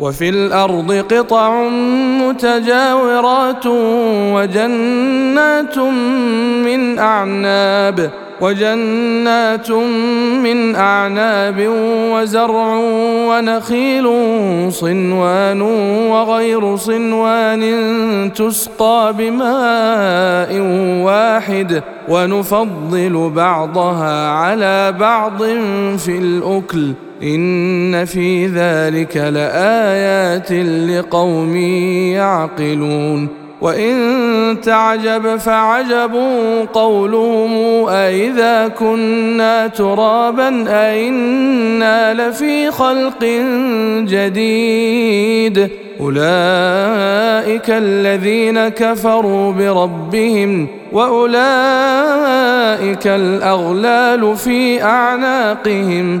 وفي الأرض قطع متجاورات وجنات من أعناب وجنات من أعناب وزرع ونخيل صنوان وغير صنوان تسقى بماء واحد ونفضل بعضها على بعض في الأكل. إن في ذلك لآيات لقوم يعقلون. وإن تعجب فعجب قولهم أإذا كنا ترابا أإنا لفي خلق جديد. أولئك الذين كفروا بربهم وأولئك الأغلال في أعناقهم.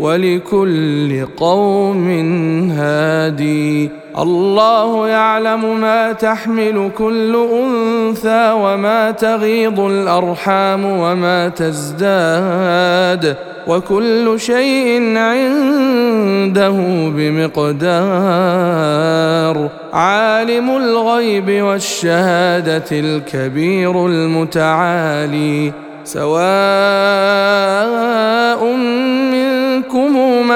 ولكل قوم هادي. الله يعلم ما تحمل كل أنثى وما تغيض الأرحام وما تزداد. وكل شيء عنده بمقدار. عالم الغيب والشهادة الكبير المتعالي. سواء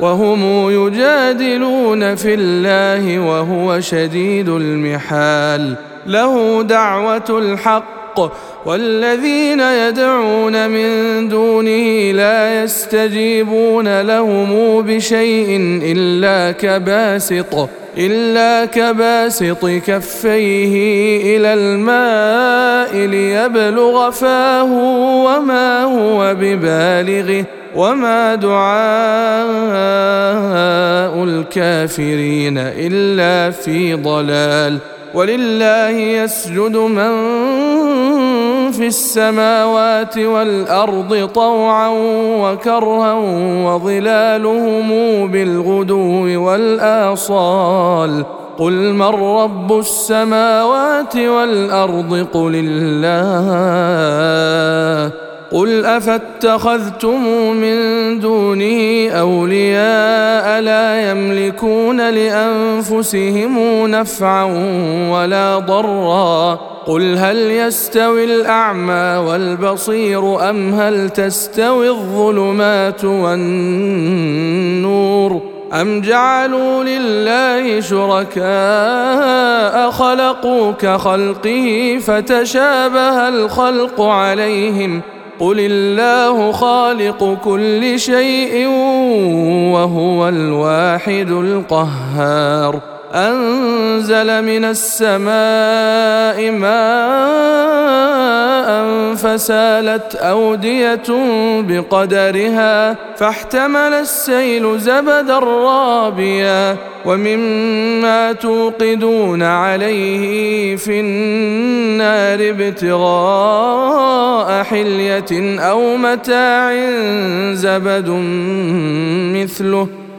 وهم يجادلون في الله وهو شديد المحال. له دعوة الحق والذين يدعون من دونه لا يستجيبون لهم بشيء إلا كباسط إلا كباسط كفيه إلى الماء ليبلغ فاه وما هو ببالغه. وما دعاء الكافرين إلا في ضلال ولله يسجد من في السماوات والارض طوعا وكرها وظلالهم بالغدو والاصال قل من رب السماوات والارض قل الله قل أفاتخذتم من دونه أولياء لا يملكون لأنفسهم نفعا ولا ضرا قل هل يستوي الأعمى والبصير أم هل تستوي الظلمات والنور أم جعلوا لله شركاء خلقوا كخلقه فتشابه الخلق عليهم قل الله خالق كل شيء وهو الواحد القهار أنزل من السماء ماء فسالت أودية بقدرها فاحتمل السيل زبدا رابيا ومما توقدون عليه في النار ابتغاء حلية أو متاع زبد مثله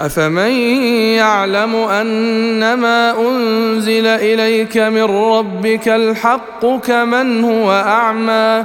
أفمن يعلم أنما أنزل إليك من ربك الحق كمن هو أعمى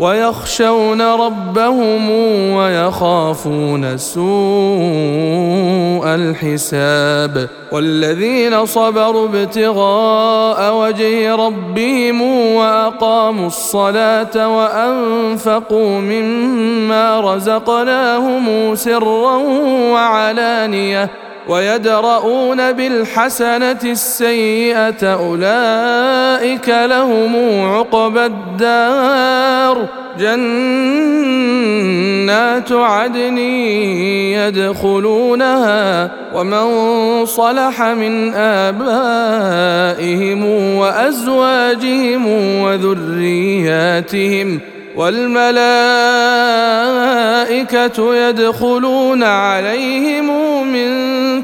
ويخشون ربهم ويخافون سوء الحساب والذين صبروا ابتغاء وجه ربهم وأقاموا الصلاة وأنفقوا مما رزقناهم سرا وعلانية ويدرؤون بالحسنة السيئة أولئك لهم عقبى الدار. جنات عدن يدخلونها ومن صلح من آبائهم وأزواجهم وذرياتهم والملائكة يدخلون عليهم من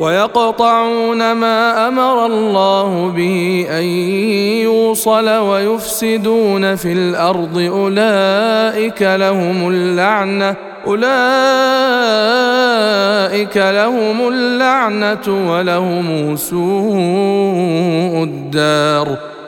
ويقطعون ما أمر الله به أن يوصل ويفسدون في الأرض. أولئك لهم اللعنة أولئك لهم اللعنة ولهم سوء الدار.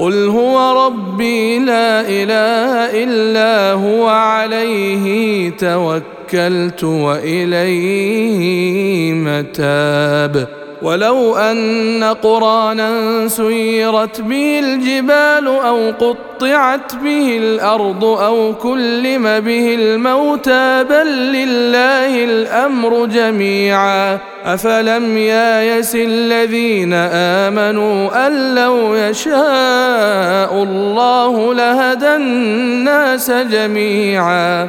قل هو ربي لا اله الا هو عليه توكلت واليه متاب ولو أن قرانا سيرت به الجبال أو قطعت به الأرض أو كلم به الموتى بل لله الأمر جميعا أفلم يايس الذين آمنوا أن لو يشاء الله لهدى الناس جميعا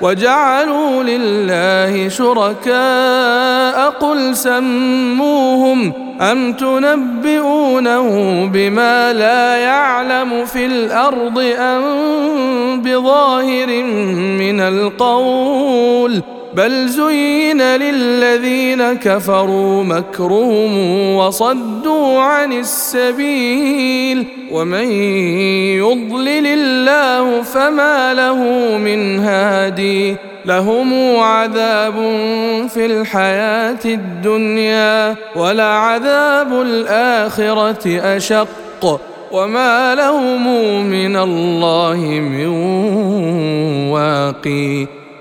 وجعلوا لله شركاء قل سموهم أم تنبئونه بما لا يعلم في الأرض أم بظاهر من القول بل زين للذين كفروا مكرهم وصدوا عن السبيل ومن يضلل الله فما له من هادي لهم عذاب في الحياة الدنيا ولعذاب الآخرة أشق وما لهم من الله من واقي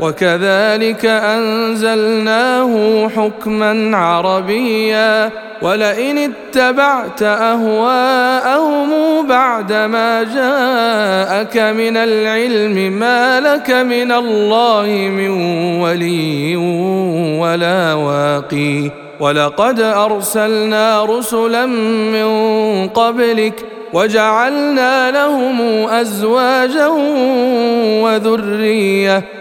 وكذلك أنزلناه حكما عربيا ولئن اتبعت أهواءهم بعدما جاءك من العلم ما لك من الله من ولي ولا واقي ولقد أرسلنا رسلا من قبلك وجعلنا لهم أزواجا وذرية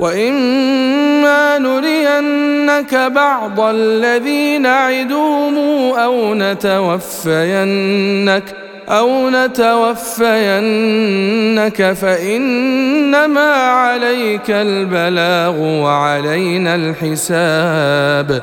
واما نرينك بعض الذي نعدهم أو نتوفينك أو نتوفينك فانما عليك البلاغ وعلينا الحساب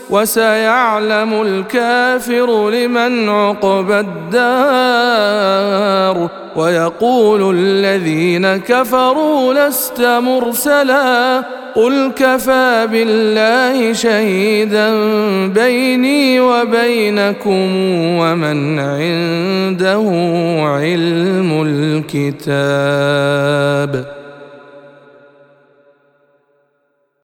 وسيعلم الكافر لمن عقبى الدار ويقول الذين كفروا لست مرسلا قل كفى بالله شهيدا بيني وبينكم ومن عنده علم الكتاب